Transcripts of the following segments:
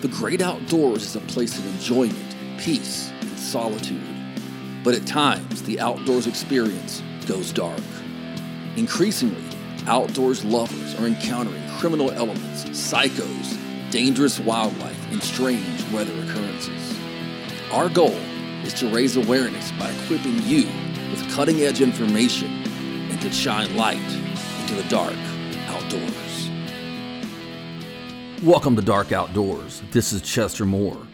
The great outdoors is a place of enjoyment, peace, and solitude. But at times, the outdoors experience goes dark. Increasingly, outdoors lovers are encountering criminal elements, psychos, dangerous wildlife, and strange weather occurrences. Our goal is to raise awareness by equipping you with cutting edge information and to shine light into the dark outdoors. Welcome to Dark Outdoors. This is Chester Moore.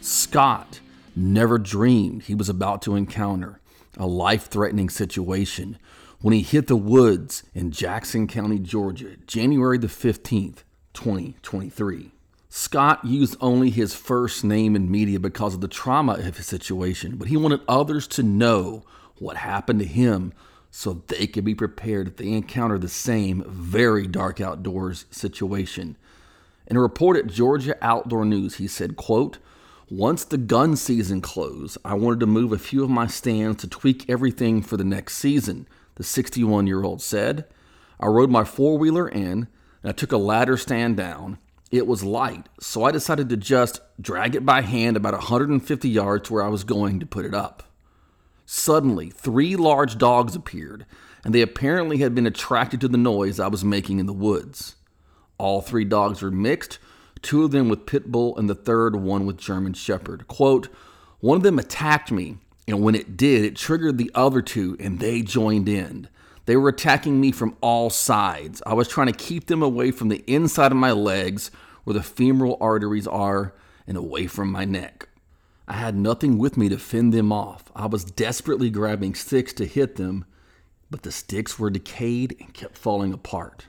Scott never dreamed he was about to encounter a life threatening situation when he hit the woods in Jackson County, Georgia, January the 15th, 2023. Scott used only his first name in media because of the trauma of his situation, but he wanted others to know what happened to him so they could be prepared if they encounter the same very dark outdoors situation. In a report at Georgia Outdoor News, he said, quote, once the gun season closed, I wanted to move a few of my stands to tweak everything for the next season, the 61 year old said. I rode my four wheeler in and I took a ladder stand down. It was light, so I decided to just drag it by hand about 150 yards to where I was going to put it up. Suddenly, three large dogs appeared, and they apparently had been attracted to the noise I was making in the woods. All three dogs were mixed, two of them with pit bull and the third one with German shepherd. Quote, one of them attacked me, and when it did, it triggered the other two and they joined in. They were attacking me from all sides. I was trying to keep them away from the inside of my legs where the femoral arteries are and away from my neck. I had nothing with me to fend them off. I was desperately grabbing sticks to hit them, but the sticks were decayed and kept falling apart.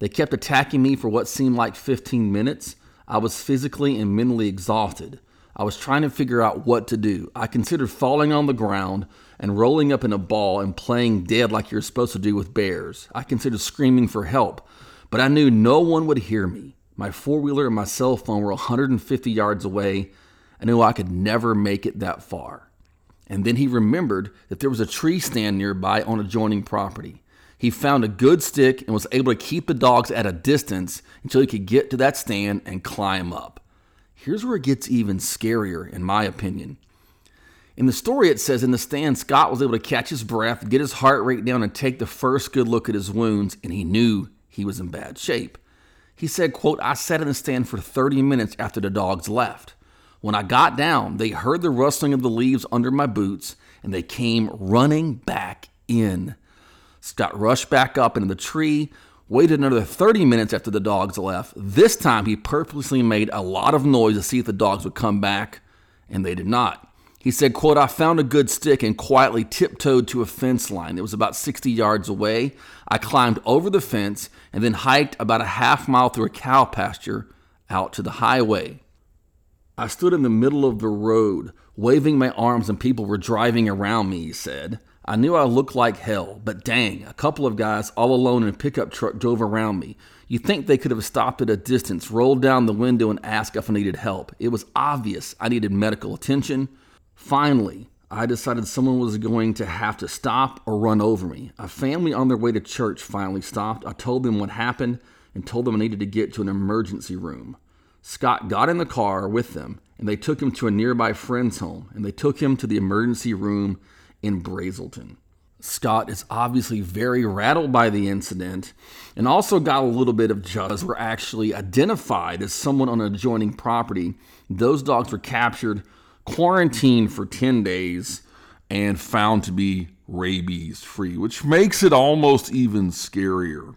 They kept attacking me for what seemed like 15 minutes. I was physically and mentally exhausted. I was trying to figure out what to do. I considered falling on the ground and rolling up in a ball and playing dead like you're supposed to do with bears. I considered screaming for help, but I knew no one would hear me. My four wheeler and my cell phone were 150 yards away. I knew I could never make it that far. And then he remembered that there was a tree stand nearby on adjoining property. He found a good stick and was able to keep the dogs at a distance until he could get to that stand and climb up. Here's where it gets even scarier, in my opinion. In the story, it says in the stand, Scott was able to catch his breath, get his heart rate down, and take the first good look at his wounds, and he knew he was in bad shape. He said, quote, I sat in the stand for 30 minutes after the dogs left. When I got down, they heard the rustling of the leaves under my boots, and they came running back in. Scott rushed back up into the tree, waited another 30 minutes after the dogs left. This time he purposely made a lot of noise to see if the dogs would come back, and they did not. He said, quote, I found a good stick and quietly tiptoed to a fence line. It was about 60 yards away. I climbed over the fence and then hiked about a half mile through a cow pasture out to the highway. I stood in the middle of the road, waving my arms, and people were driving around me, he said. I knew I looked like hell, but dang, a couple of guys all alone in a pickup truck drove around me. You think they could have stopped at a distance, rolled down the window, and asked if I needed help. It was obvious I needed medical attention. Finally, I decided someone was going to have to stop or run over me. A family on their way to church finally stopped. I told them what happened and told them I needed to get to an emergency room. Scott got in the car with them and they took him to a nearby friend's home and they took him to the emergency room in Braselton. Scott is obviously very rattled by the incident and also got a little bit of justice. Were actually identified as someone on an adjoining property. Those dogs were captured, quarantined for 10 days, and found to be rabies free, which makes it almost even scarier.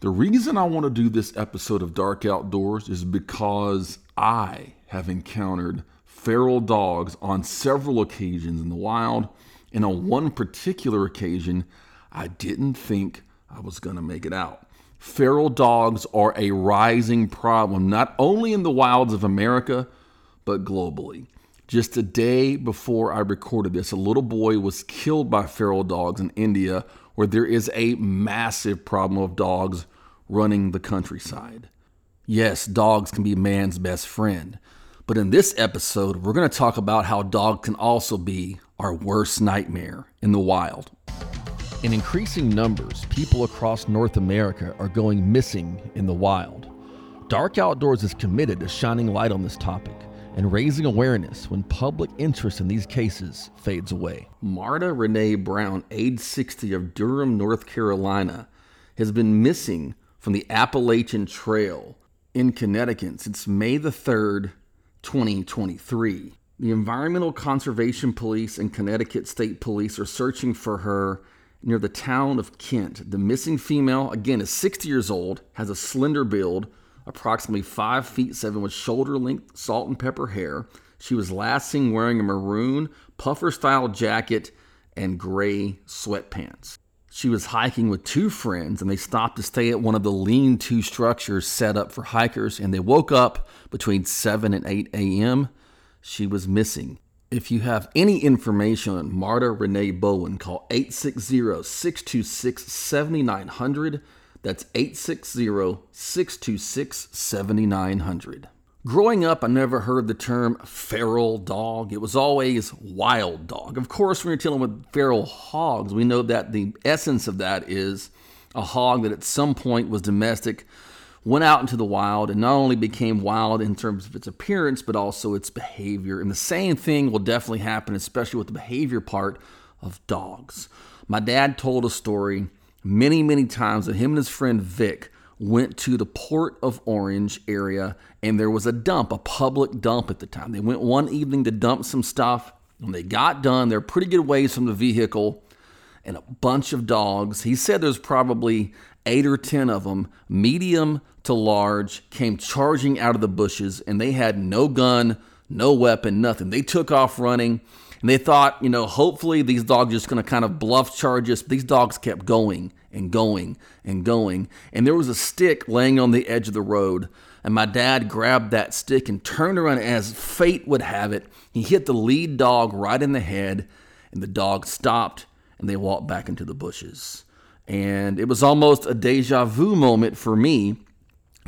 The reason I want to do this episode of Dark Outdoors is because I have encountered feral dogs on several occasions in the wild. And on one particular occasion, I didn't think I was going to make it out. Feral dogs are a rising problem, not only in the wilds of America, but globally. Just a day before I recorded this, a little boy was killed by feral dogs in India, where there is a massive problem of dogs running the countryside. Yes, dogs can be man's best friend. But in this episode, we're going to talk about how dogs can also be our worst nightmare in the wild. In increasing numbers, people across North America are going missing in the wild. Dark Outdoors is committed to shining light on this topic and raising awareness when public interest in these cases fades away. Marta Renee Brown, age 60 of Durham, North Carolina, has been missing from the Appalachian Trail in Connecticut since May the 3rd, 2023. The Environmental Conservation Police and Connecticut State Police are searching for her near the town of Kent. The missing female, again, is 60 years old, has a slender build, approximately 5 feet 7 with shoulder length salt and pepper hair. She was last seen wearing a maroon puffer style jacket and gray sweatpants. She was hiking with two friends and they stopped to stay at one of the lean to structures set up for hikers and they woke up between 7 and 8 a.m. She was missing. If you have any information on Marta Renee Bowen, call 860 626 7900. That's 860 626 7900. Growing up, I never heard the term feral dog. It was always wild dog. Of course, when you're dealing with feral hogs, we know that the essence of that is a hog that at some point was domestic, went out into the wild, and not only became wild in terms of its appearance, but also its behavior. And the same thing will definitely happen, especially with the behavior part of dogs. My dad told a story many, many times that him and his friend Vic went to the Port of Orange area and there was a dump, a public dump at the time. They went one evening to dump some stuff. When they got done, they're pretty good ways from the vehicle and a bunch of dogs. He said there's probably eight or 10 of them, medium to large, came charging out of the bushes and they had no gun, no weapon, nothing. They took off running and they thought, you know, hopefully these dogs are just going to kind of bluff charge us. These dogs kept going and going and going. And there was a stick laying on the edge of the road. And my dad grabbed that stick and turned around as fate would have it. He hit the lead dog right in the head, and the dog stopped and they walked back into the bushes. And it was almost a deja vu moment for me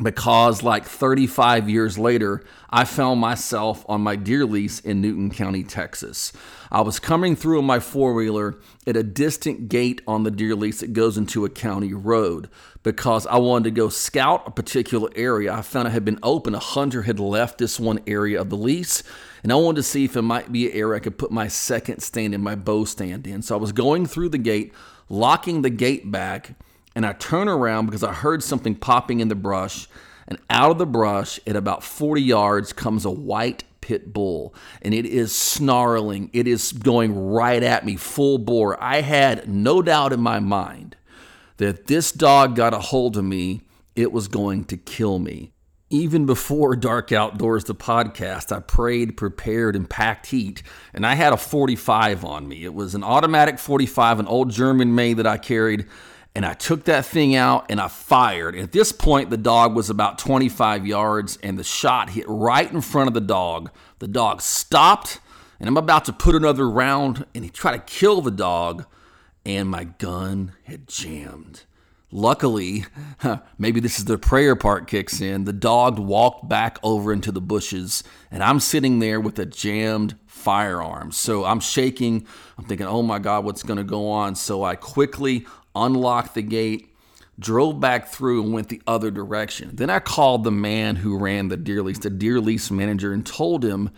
because like 35 years later, I found myself on my deer lease in Newton County, Texas. I was coming through in my four wheeler at a distant gate on the deer lease that goes into a county road because I wanted to go scout a particular area. I found it had been open. A hunter had left this one area of the lease, and I wanted to see if it might be an area I could put my second stand in, my bow stand in. So I was going through the gate, locking the gate back and I turn around because I heard something popping in the brush. And out of the brush, at about 40 yards, comes a white pit bull. And it is snarling. It is going right at me, full bore. I had no doubt in my mind that this dog got a hold of me, it was going to kill me. Even before Dark Outdoors, the podcast, I prayed, prepared, and packed heat, and I had a 45 on me. It was an automatic 45, an old German made that I carried and I took that thing out and I fired. At this point, the dog was about 25 yards, and the shot hit right in front of the dog. The dog stopped, and I'm about to put another round, and he tried to kill the dog, and my gun had jammed. Luckily, maybe this is the prayer part kicks in. The dog walked back over into the bushes, and I'm sitting there with a jammed firearm. So I'm shaking. I'm thinking, oh my God, what's going to go on? So I quickly unlocked the gate, drove back through, and went the other direction. Then I called the man who ran the deer lease, the deer lease manager, and told him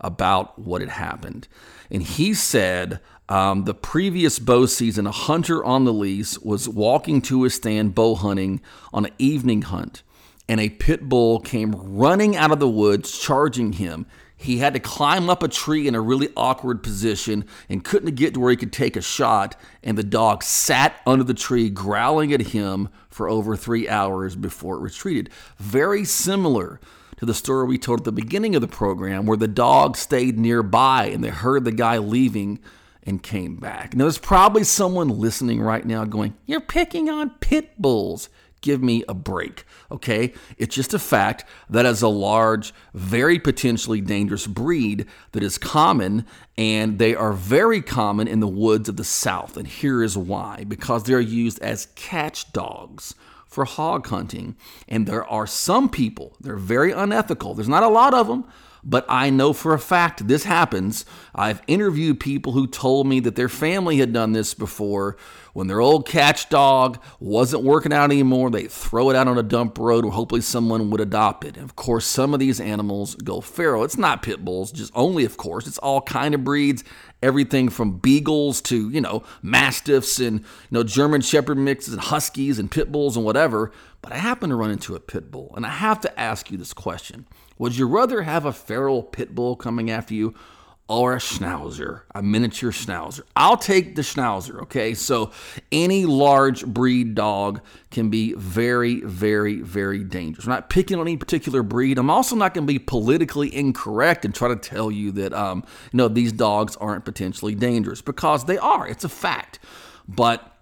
about what had happened. And he said um, the previous bow season, a hunter on the lease was walking to his stand bow hunting on an evening hunt, and a pit bull came running out of the woods, charging him. He had to climb up a tree in a really awkward position and couldn't get to where he could take a shot. And the dog sat under the tree, growling at him for over three hours before it retreated. Very similar to the story we told at the beginning of the program, where the dog stayed nearby and they heard the guy leaving and came back. Now, there's probably someone listening right now going, You're picking on pit bulls give me a break. Okay? It's just a fact that as a large, very potentially dangerous breed that is common, and they are very common in the woods of the South. And here is why because they're used as catch dogs for hog hunting. And there are some people, they're very unethical. There's not a lot of them, but I know for a fact this happens. I've interviewed people who told me that their family had done this before, when their old catch dog wasn't working out anymore, they throw it out on a dump road where hopefully someone would adopt it. And of course, some of these animals go feral. It's not pit bulls, just only, of course. It's all kind of breeds, everything from beagles to you know mastiffs and you know German Shepherd mixes and huskies and pit bulls and whatever. But I happen to run into a pit bull, and I have to ask you this question: Would you rather have a feral pit bull coming after you? Or a schnauzer, a miniature schnauzer. I'll take the schnauzer, okay? So any large breed dog can be very, very, very dangerous. I'm not picking on any particular breed. I'm also not going to be politically incorrect and try to tell you that, um, you know, these dogs aren't potentially dangerous because they are. It's a fact. But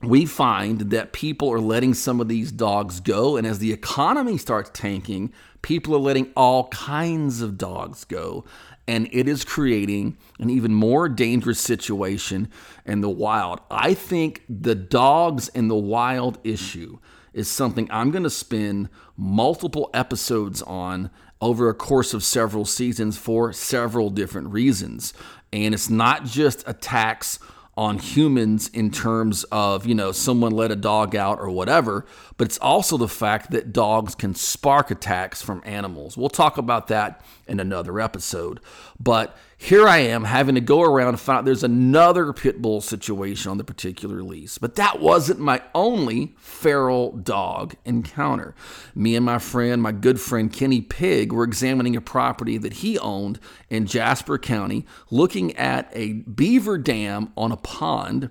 we find that people are letting some of these dogs go. And as the economy starts tanking, people are letting all kinds of dogs go and it is creating an even more dangerous situation in the wild. I think the dogs in the wild issue is something I'm going to spend multiple episodes on over a course of several seasons for several different reasons. And it's not just attacks on humans in terms of, you know, someone let a dog out or whatever, but it's also the fact that dogs can spark attacks from animals. We'll talk about that in another episode. But here I am having to go around and find out there's another pit bull situation on the particular lease. But that wasn't my only feral dog encounter. Me and my friend, my good friend Kenny Pig, were examining a property that he owned in Jasper County, looking at a beaver dam on a pond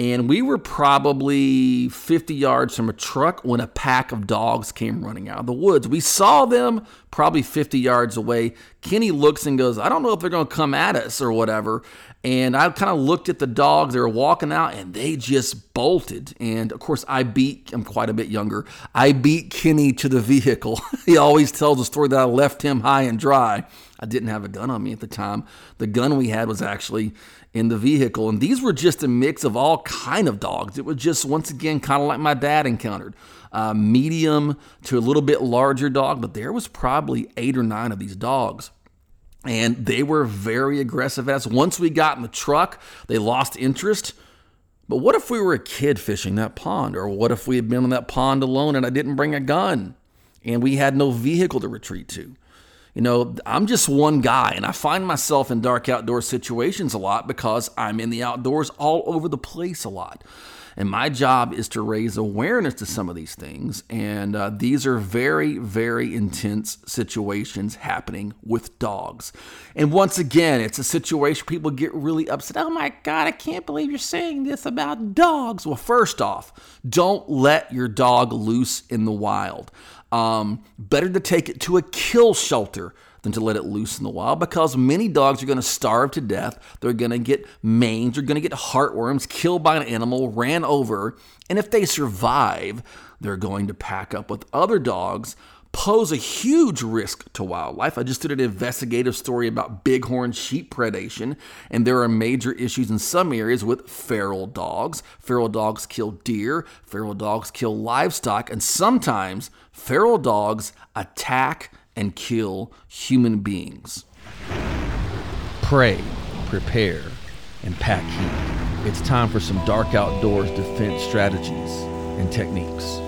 and we were probably 50 yards from a truck when a pack of dogs came running out of the woods. We saw them probably 50 yards away. Kenny looks and goes, I don't know if they're going to come at us or whatever. And I kind of looked at the dogs. They were walking out and they just bolted. And of course, I beat, I'm quite a bit younger, I beat Kenny to the vehicle. he always tells the story that I left him high and dry. I didn't have a gun on me at the time. The gun we had was actually in the vehicle. And these were just a mix of all kind of dogs. It was just, once again, kind of like my dad encountered. Uh, medium to a little bit larger dog, but there was probably eight or nine of these dogs. And they were very aggressive as once we got in the truck, they lost interest. But what if we were a kid fishing that pond? Or what if we had been on that pond alone and I didn't bring a gun and we had no vehicle to retreat to? You know, I'm just one guy, and I find myself in dark outdoor situations a lot because I'm in the outdoors all over the place a lot. And my job is to raise awareness to some of these things. And uh, these are very, very intense situations happening with dogs. And once again, it's a situation people get really upset. Oh my God, I can't believe you're saying this about dogs. Well, first off, don't let your dog loose in the wild. Um, better to take it to a kill shelter than to let it loose in the wild because many dogs are going to starve to death. They're going to get mange, they're going to get heartworms, killed by an animal, ran over. And if they survive, they're going to pack up with other dogs pose a huge risk to wildlife. I just did an investigative story about bighorn sheep predation, and there are major issues in some areas with feral dogs. Feral dogs kill deer, feral dogs kill livestock, and sometimes feral dogs attack and kill human beings. Pray, prepare, and pack heat. It's time for some dark outdoors defense strategies and techniques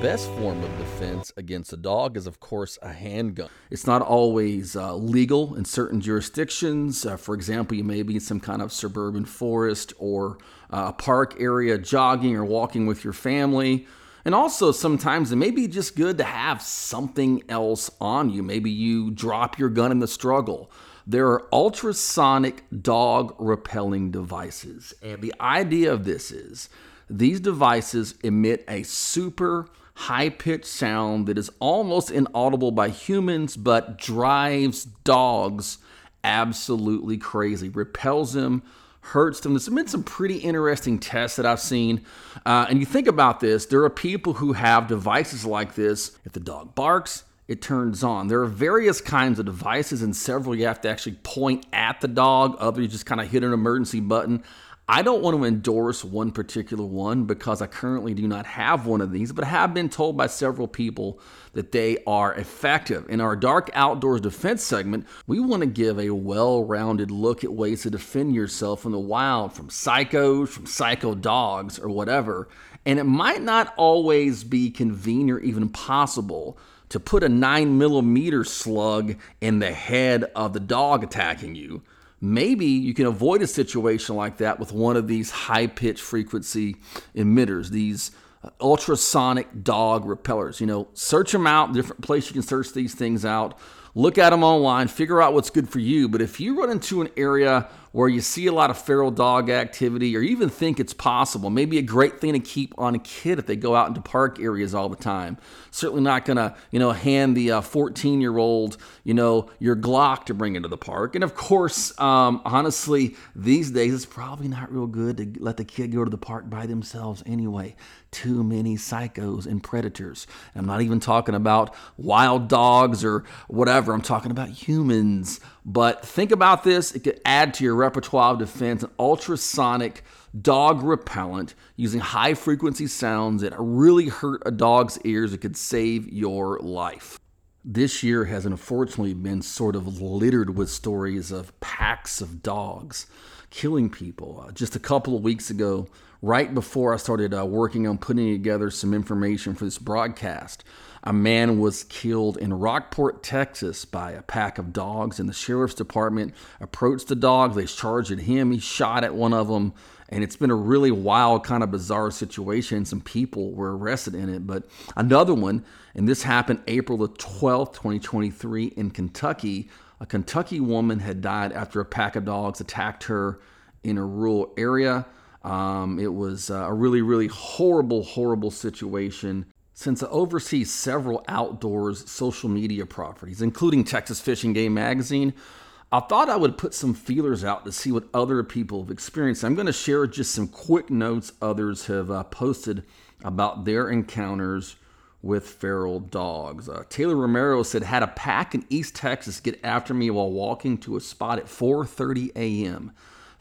best form of defense against a dog is, of course, a handgun. It's not always uh, legal in certain jurisdictions. Uh, for example, you may be in some kind of suburban forest or uh, a park area jogging or walking with your family. And also, sometimes it may be just good to have something else on you. Maybe you drop your gun in the struggle. There are ultrasonic dog repelling devices. And the idea of this is these devices emit a super high pitched sound that is almost inaudible by humans but drives dogs absolutely crazy, repels them, hurts them. There's been some pretty interesting tests that I've seen. Uh, and you think about this there are people who have devices like this. If the dog barks, it turns on. There are various kinds of devices, and several you have to actually point at the dog, others you just kind of hit an emergency button. I don't want to endorse one particular one because I currently do not have one of these, but have been told by several people that they are effective. In our Dark Outdoors Defense segment, we want to give a well rounded look at ways to defend yourself in the wild from psychos, from psycho dogs, or whatever. And it might not always be convenient or even possible to put a 9 millimeter slug in the head of the dog attacking you maybe you can avoid a situation like that with one of these high pitch frequency emitters, these uh, ultrasonic dog repellers. You know, search them out, different place you can search these things out. Look at them online, figure out what's good for you. But if you run into an area where you see a lot of feral dog activity or even think it's possible. Maybe a great thing to keep on a kid if they go out into park areas all the time. Certainly not going to, you know, hand the 14 uh, year old, you know, your Glock to bring into the park. And of course, um, honestly, these days it's probably not real good to let the kid go to the park by themselves anyway. Too many psychos and predators. I'm not even talking about wild dogs or whatever. I'm talking about humans. But think about this. It could add to your repertoire of defense an ultrasonic dog repellent using high frequency sounds that really hurt a dog's ears. It could save your life. This year has unfortunately been sort of littered with stories of packs of dogs killing people. Uh, just a couple of weeks ago, right before I started uh, working on putting together some information for this broadcast, a man was killed in Rockport, Texas by a pack of dogs, and the sheriff's department approached the dogs. They charged at him. He shot at one of them. And it's been a really wild, kind of bizarre situation. Some people were arrested in it. But another one, and this happened April the 12th, 2023, in Kentucky. A Kentucky woman had died after a pack of dogs attacked her in a rural area. Um, it was uh, a really, really horrible, horrible situation. Since I oversee several outdoors social media properties, including Texas Fish & Game Magazine, I thought I would put some feelers out to see what other people have experienced. I'm going to share just some quick notes others have uh, posted about their encounters with feral dogs. Uh, Taylor Romero said, "Had a pack in East Texas get after me while walking to a spot at 4:30 a.m.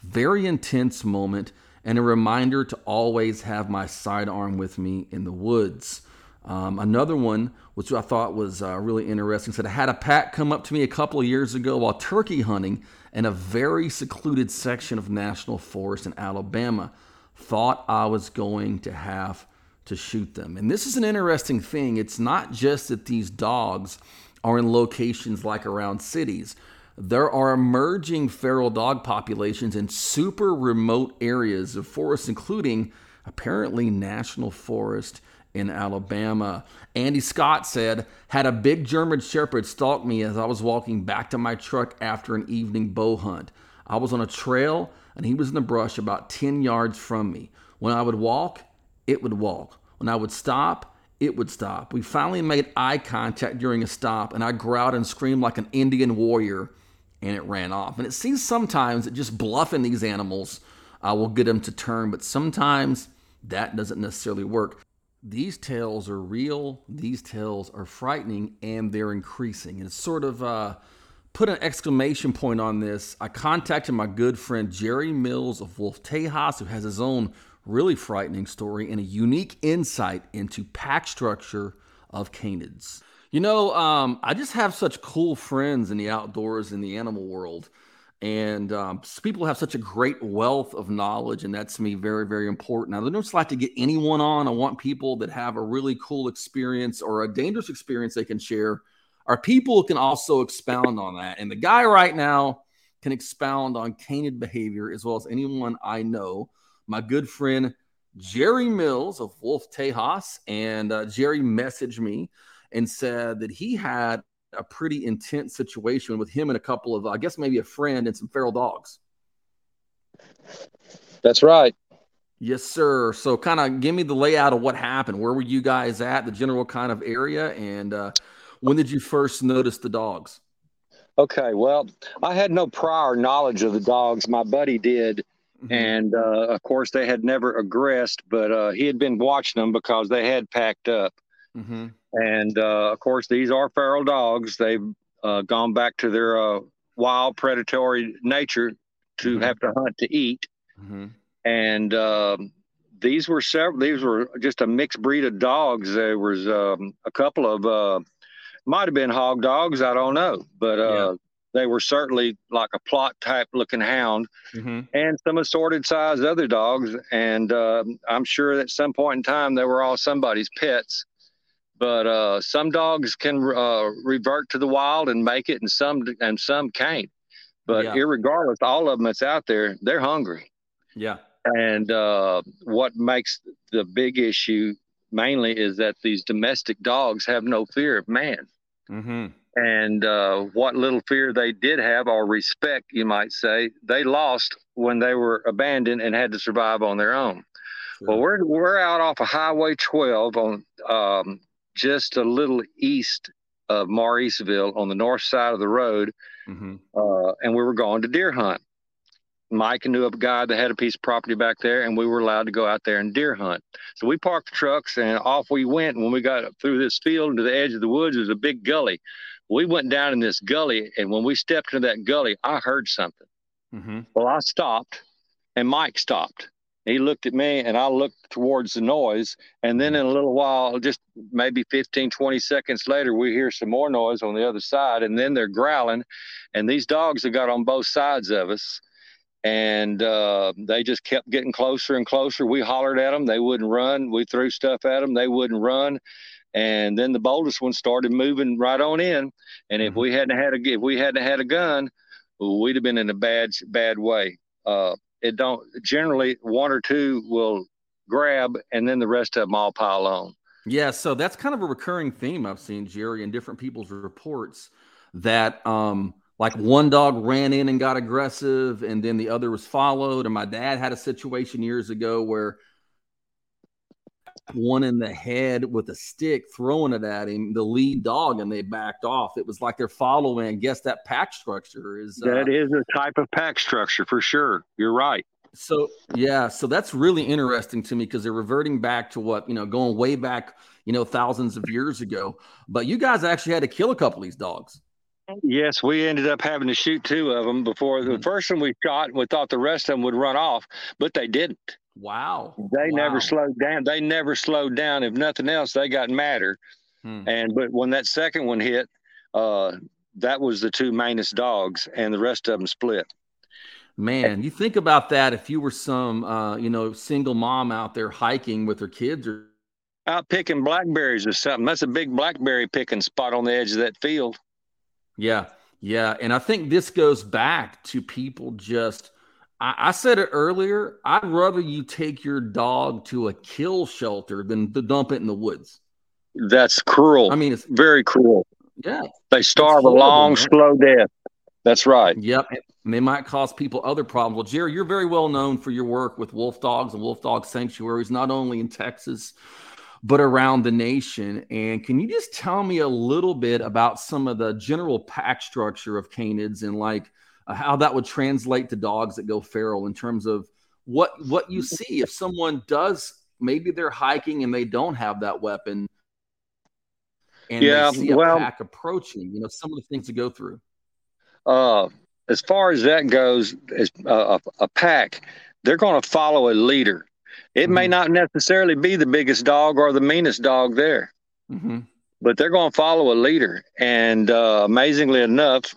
Very intense moment, and a reminder to always have my sidearm with me in the woods." Um, another one, which I thought was uh, really interesting, said I had a pack come up to me a couple of years ago while turkey hunting in a very secluded section of national forest in Alabama. Thought I was going to have to shoot them. And this is an interesting thing. It's not just that these dogs are in locations like around cities. There are emerging feral dog populations in super remote areas of forests, including apparently national forest in Alabama. Andy Scott said, had a big German Shepherd stalk me as I was walking back to my truck after an evening bow hunt. I was on a trail and he was in the brush about 10 yards from me. When I would walk, it would walk. When I would stop, it would stop. We finally made eye contact during a stop, and I growled and screamed like an Indian warrior, and it ran off. And it seems sometimes that just bluffing these animals uh, will get them to turn, but sometimes that doesn't necessarily work. These tales are real, these tales are frightening, and they're increasing. And it's sort of uh, put an exclamation point on this. I contacted my good friend Jerry Mills of Wolf Tejas, who has his own really frightening story and a unique insight into pack structure of canids. You know, um, I just have such cool friends in the outdoors in the animal world. And um, people have such a great wealth of knowledge, and that's to me very, very important. I don't like to get anyone on. I want people that have a really cool experience or a dangerous experience they can share. Our people can also expound on that. And the guy right now can expound on canid behavior as well as anyone I know. My good friend Jerry Mills of Wolf Tejas, and uh, Jerry messaged me and said that he had a pretty intense situation with him and a couple of, I guess, maybe a friend and some feral dogs. That's right. Yes, sir. So, kind of give me the layout of what happened. Where were you guys at, the general kind of area, and uh, when did you first notice the dogs? Okay, well, I had no prior knowledge of the dogs. My buddy did. Mm-hmm. And uh, of course, they had never aggressed, but uh, he had been watching them because they had packed up. Mm-hmm. And uh, of course, these are feral dogs. They've uh, gone back to their uh, wild predatory nature to mm-hmm. have to hunt to eat. Mm-hmm. and um, these were several. These were just a mixed breed of dogs. There was um, a couple of uh, might have been hog dogs. I don't know, but uh, yeah. they were certainly like a Plott type looking hound, mm-hmm. and some assorted size other dogs. And uh, I'm sure at some point in time they were all somebody's pets. But uh, some dogs can uh, revert to the wild and make it, and some and some can't. But yeah. regardless, all of them that's out there, they're hungry. Yeah. And uh, what makes the big issue mainly is that these domestic dogs have no fear of man. Mm-hmm. And uh, what little fear they did have, or respect, you might say, they lost when they were abandoned and had to survive on their own. Sure. Well, we're we're out off of Highway 12 on um, just a little east of Mauriceville on the north side of the road, mm-hmm. uh, and we were going to deer hunt. Mike knew a guy that had a piece of property back there, and we were allowed to go out there and deer hunt. So we parked the trucks and off we went. And when we got through this field into the edge of the woods, there's a big gully. We went down in this gully, and when we stepped into that gully, I heard something. Mm-hmm. Well, I stopped, and Mike stopped. He looked at me, and I looked towards the noise. And then in a little while, just maybe 15, 20 seconds later, we hear some more noise on the other side, and then they're growling. And these dogs have got on both sides of us and uh, they just kept getting closer and closer. We hollered at them, they wouldn't run. We threw stuff at them, they wouldn't run. And then the boldest one started moving right on in. And if mm-hmm. we hadn't had a if we hadn't had a gun, we'd have been in a bad bad way. Uh, it don't generally one or two will grab, and then the rest of them all pile on. Yeah, so that's kind of a recurring theme I've seen, Jerry, in different people's reports that um, like one dog ran in and got aggressive and then the other was followed and my dad had a situation years ago where one in the head with a stick throwing it at him the lead dog and they backed off it was like they're following i guess that pack structure is uh, that is a type of pack structure for sure you're right so yeah so that's really interesting to me because they're reverting back to what you know going way back you know thousands of years ago but you guys actually had to kill a couple of these dogs Yes, we ended up having to shoot two of them before the mm-hmm. first one we shot. We thought the rest of them would run off, but they didn't. Wow. They wow. never slowed down. They never slowed down. If nothing else, they got madder. Hmm. And but when that second one hit, uh, that was the two mainest dogs, and the rest of them split. Man, you think about that if you were some, uh, you know, single mom out there hiking with her kids or out picking blackberries or something. That's a big blackberry picking spot on the edge of that field. Yeah. Yeah. And I think this goes back to people just, I, I, said it earlier. I'd rather you take your dog to a kill shelter than to dump it in the woods. That's cruel. I mean, it's very cruel. Yeah. They starve a long, man. slow death. That's right. Yep. And they might cause people other problems. Well, Jerry, you're very well known for your work with wolf dogs and wolf dog sanctuaries, not only in Texas, but around the nation. And can you just tell me a little bit about some of the general pack structure of canids and like uh, how that would translate to dogs that go feral in terms of what what you see if someone does maybe they're hiking and they don't have that weapon and yeah, they see a well, pack approaching, you know, some of the things to go through. Uh, as far as that goes, as uh, a, a pack, they're going to follow a leader. It mm-hmm. may not necessarily be the biggest dog or the meanest dog there, mm-hmm. but they're going to follow a leader. And uh, amazingly enough,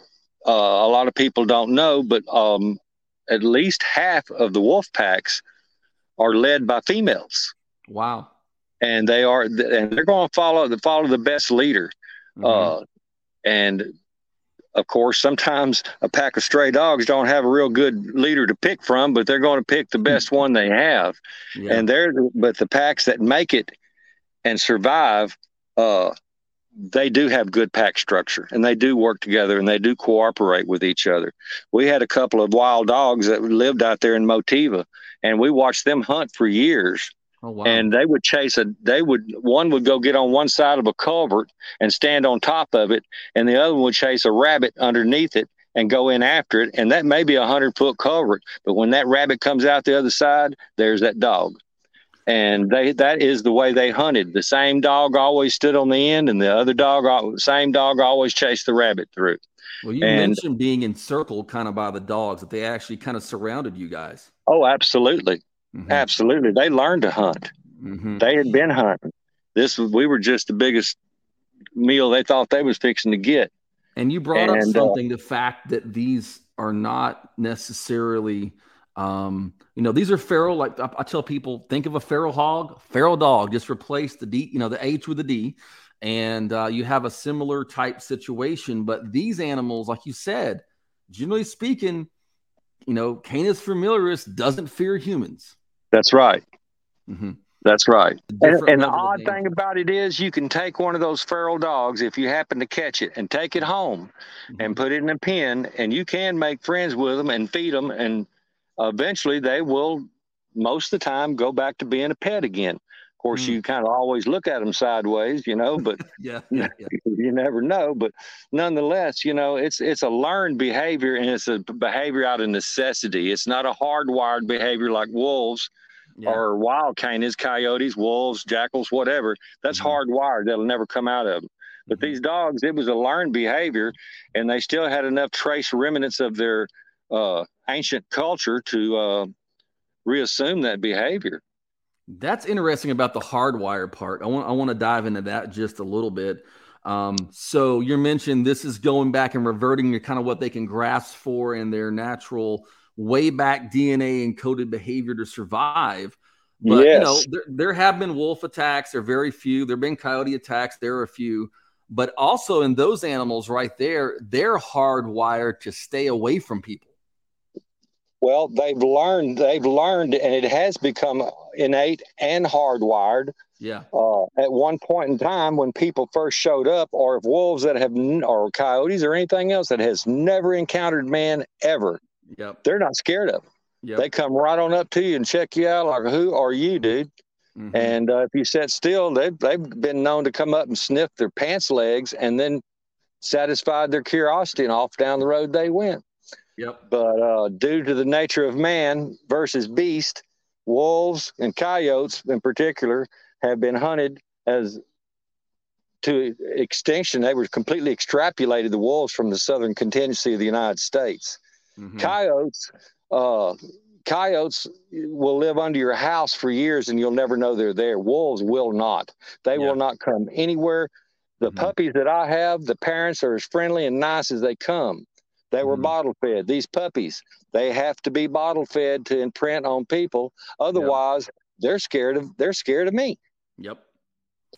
uh, a lot of people don't know, but um, at least half of the wolf packs are led by females. Wow! And they are, and they're going to follow the follow the best leader. Mm-hmm. Uh, and of course, sometimes a pack of stray dogs don't have a real good leader to pick from, but they're going to pick the best one they have. Yeah. And they're, but the packs that make it and survive, uh, they do have good pack structure and they do work together and they do cooperate with each other. We had a couple of wild dogs that lived out there in Motiva and we watched them hunt for years Oh, wow. And they would chase a, they would, one would go get on one side of a culvert and stand on top of it, and the other one would chase a rabbit underneath it and go in after it. And that may be a hundred foot culvert, but when that rabbit comes out the other side, there's that dog. And they, that is the way they hunted. The same dog always stood on the end, and the other dog, same dog always chased the rabbit through. Well, you and, mentioned being encircled kind of by the dogs, that they actually kind of surrounded you guys. Oh, absolutely Mm-hmm. Absolutely, they learned to hunt. Mm-hmm. They had been hunting. This was we were just the biggest meal they thought they was fixing to get. And you brought and, up uh, something: uh, the fact that these are not necessarily, um, you know, these are feral. Like I, I, tell people, think of a feral hog, feral dog. Just replace the D, you know, the H with the D, and uh, you have a similar type situation. But these animals, like you said, generally speaking, you know, Canis familiaris doesn't fear humans. That's right. Mm-hmm. That's right. And, and, the odd thing about it is, you can take one of those feral dogs if you happen to catch it and take it home mm-hmm. and put it in a pen, and you can make friends with them and feed them, and eventually they will, most of the time, go back to being a pet again. Of course, mm-hmm. you kind of always look at them sideways, you know, but yeah, yeah, yeah. you never know. But nonetheless, you know, it's it's a learned behavior, and it's a behavior out of necessity. It's not a hardwired behavior like wolves yeah. or wild canis, coyotes, wolves, jackals, whatever. That's mm-hmm. hardwired. That'll never come out of them. But mm-hmm. these dogs, it was a learned behavior, and they still had enough trace remnants of their uh, ancient culture to uh, reassume that behavior. That's interesting about the hardwire part. I want I want to dive into that just a little bit. Um, so you mentioned this is going back and reverting to kind of what they can grasp for in their natural way back DNA encoded behavior to survive. But yes. you know, there, there have been wolf attacks. There are very few. There have been coyote attacks. There are a few. But also in those animals right there, they're hardwired to stay away from people. Well, they've learned. They've learned, and it has become innate and hardwired. Yeah. Uh, at one point in time, when people first showed up, or if wolves that have, or coyotes, or anything else that has never encountered man ever, Yep. They're not scared of them. Yep. They come right on up to you and check you out like, who are you, dude? Mm-hmm. And uh, if you sit still, they've, they've been known to come up and sniff their pants legs and then satisfied their curiosity and off down the road they went. Yep. But uh, due to the nature of man versus beast, wolves and coyotes in particular have been hunted as to extinction. They were completely extrapolated the wolves from the southern contingency of the United States. Mm-hmm. Coyotes, uh, coyotes will live under your house for years and you'll never know they're there. Wolves will not. They yeah. will not come anywhere. The mm-hmm. puppies that I have, the parents are as friendly and nice as they come. They were mm-hmm. bottle fed. These puppies, they have to be bottle fed to imprint on people. Otherwise, yep. they're scared of they're scared of me. Yep.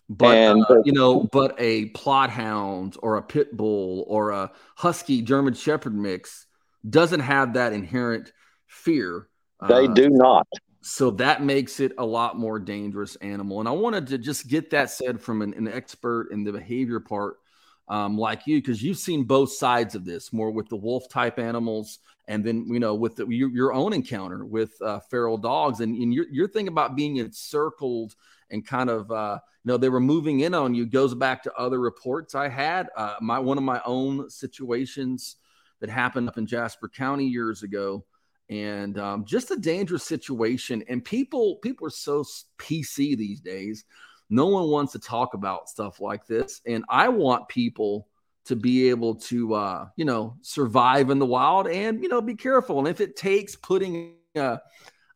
But and, uh, you know, but a Plott hound or a pit bull or a husky German Shepherd mix doesn't have that inherent fear. They uh, do not. So that makes it a lot more dangerous animal. And I wanted to just get that said from an, an expert in the behavior part, um, like you, because you've seen both sides of this, more with the wolf type animals, and then you know with the, your, your, own encounter with uh, feral dogs, and, and your your thing about being encircled and kind of uh, you know they were moving in on you goes back to other reports I had. Uh, my one of my own situations that happened up in Jasper County years ago, and um, just a dangerous situation. And people people are so PC these days. No one wants to talk about stuff like this, and I want people to be able to uh, you know survive in the wild and you know be careful. And if it takes putting a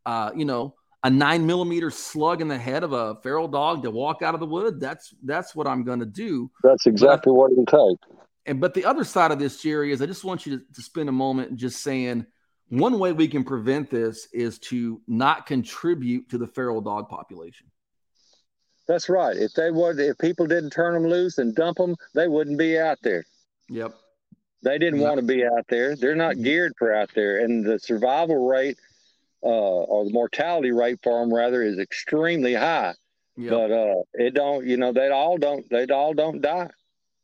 uh, you know a nine millimeter slug in the head of a feral dog to walk out of the wood, that's that's what I'm going to do. That's exactly what it take. And but the other side of this, Jerry, is I just want you to, to spend a moment just saying one way we can prevent this is to not contribute to the feral dog population. That's right. If they would, if people didn't turn them loose and dump them, they wouldn't be out there. Yep. They didn't want to be out there. They're not mm-hmm. geared for out there, and the survival rate, uh, or the mortality rate for them rather, is extremely high. Yep. But uh, it don't, you know, they all don't, they all don't die.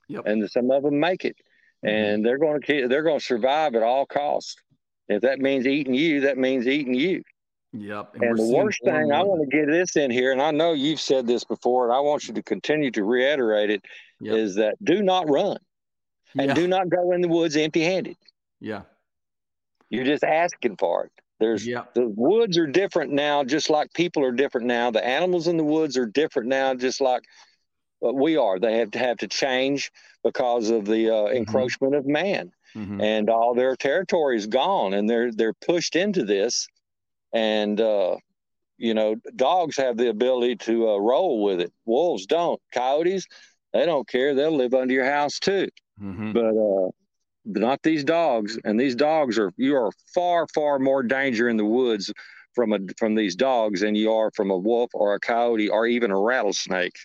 Yep. And some of them make it, mm-hmm. and they're going to they're going to survive at all costs. If that means eating you, that means eating you. Yep. And, and the worst thing, I want to get this in here, and I know you've said this before, and I want you to continue to reiterate it: yep. is that do not run and yeah. do not go in the woods empty handed. Yeah. You're just asking for it. There's yeah. the woods are different now, just like people are different now. The animals in the woods are different now, just like we are. They have to have to change because of the uh, mm-hmm. encroachment of man, mm-hmm. and all their territory is gone, and they're they're pushed into this, and uh, you know, dogs have the ability to uh, roll with it. Wolves don't. Coyotes, they don't care. They'll live under your house too. Mm-hmm. But uh, not these dogs. And these dogs are you are far far more danger in the woods from a from these dogs than you are from a wolf or a coyote or even a rattlesnake.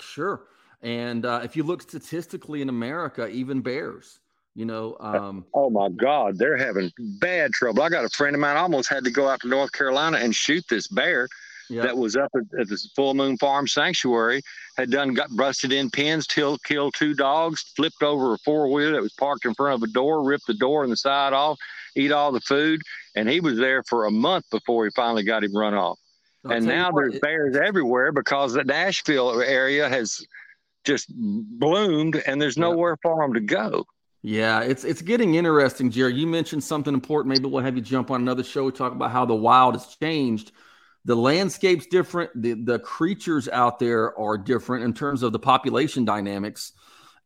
Sure. And uh, if you look statistically in America, even bears, you know. Um, oh my God, they're having bad trouble. I got a friend of mine almost had to go out to North Carolina and shoot this bear yep. that was up at, at the Full Moon Farm Sanctuary. Had done got busted in pins, till killed two dogs, flipped over a four wheeler that was parked in front of a door, ripped the door and the side off, eat all the food, and he was there for a month before he finally got him run off. I'll and now what, there's bears everywhere because the Nashville area has just bloomed and there's nowhere for them to go. Yeah, it's it's getting interesting, Jerry. You mentioned something important. Maybe we'll have you jump on another show. Talk about how the wild has changed. The landscape's different. The the creatures out there are different in terms of the population dynamics.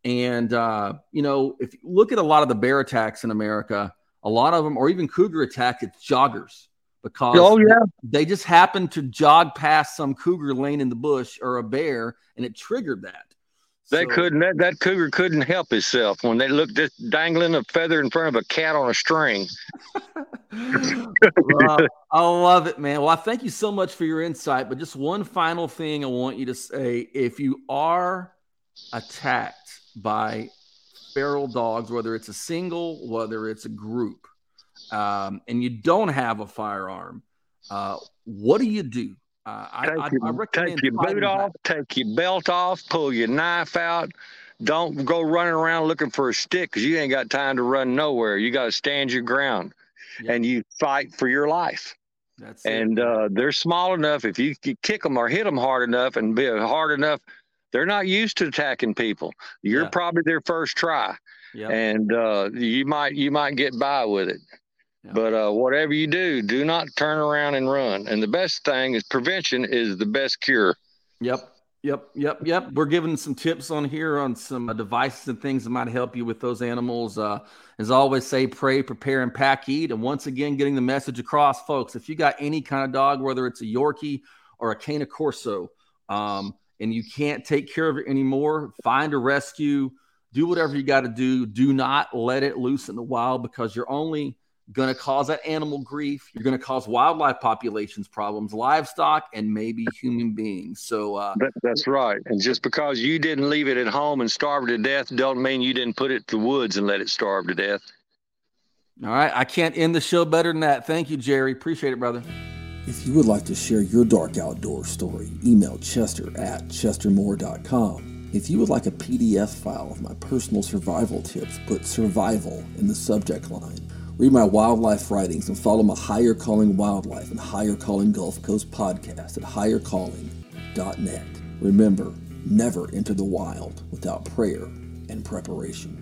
And uh, you know, if you look at a lot of the bear attacks in America, a lot of them, or even cougar attacks, it's joggers because oh, yeah. they just happen to jog past some cougar laying in the bush or a bear, and it triggered that. They so, couldn't. That, that cougar couldn't help itself when they looked just dangling a feather in front of a cat on a string. well, I love it, man. Well, I thank you so much for your insight. But just one final thing I want you to say: if you are attacked by feral dogs, whether it's a single, whether it's a group, um, and you don't have a firearm, uh, what do you do? Uh, take, I, your, I take your boot off, take your belt off, pull your knife out. Don't go running around looking for a stick because you ain't got time to run nowhere. You got to stand your ground yep. and you fight for your life. That's and uh, they're small enough. If you, you kick them or hit them hard enough and be hard enough, they're not used to attacking people. You're yeah. probably their first try, yep. and uh, you might you might get by with it. But uh, whatever you do, do not turn around and run. And the best thing is prevention is the best cure. Yep. Yep, yep, yep. We're giving some tips on here on some uh, devices and things that might help you with those animals. Uh, as always, say pray, prepare, and pack eat. And once again, getting the message across, folks. If you got any kind of dog, whether it's a Yorkie or a Cane Corso, um, and you can't take care of it anymore, find a rescue. Do whatever you got to do. Do not let it loose in the wild because you're only going to cause that animal grief. You're going to cause wildlife populations problems, livestock, and maybe human beings. So uh, that, that's right. And just because you didn't leave it at home and starve to death, don't mean you didn't put it to the woods and let it starve to death. All right. I can't end the show better than that. Thank you, Jerry. Appreciate it, brother. If you would like to share your dark outdoor story, email chester at chestermoore.com. If you would like a PDF file of my personal survival tips, put survival in the subject line. Read my wildlife writings and follow my Higher Calling Wildlife and Higher Calling Gulf Coast podcast at highercalling.net. Remember, never enter the wild without prayer and preparation.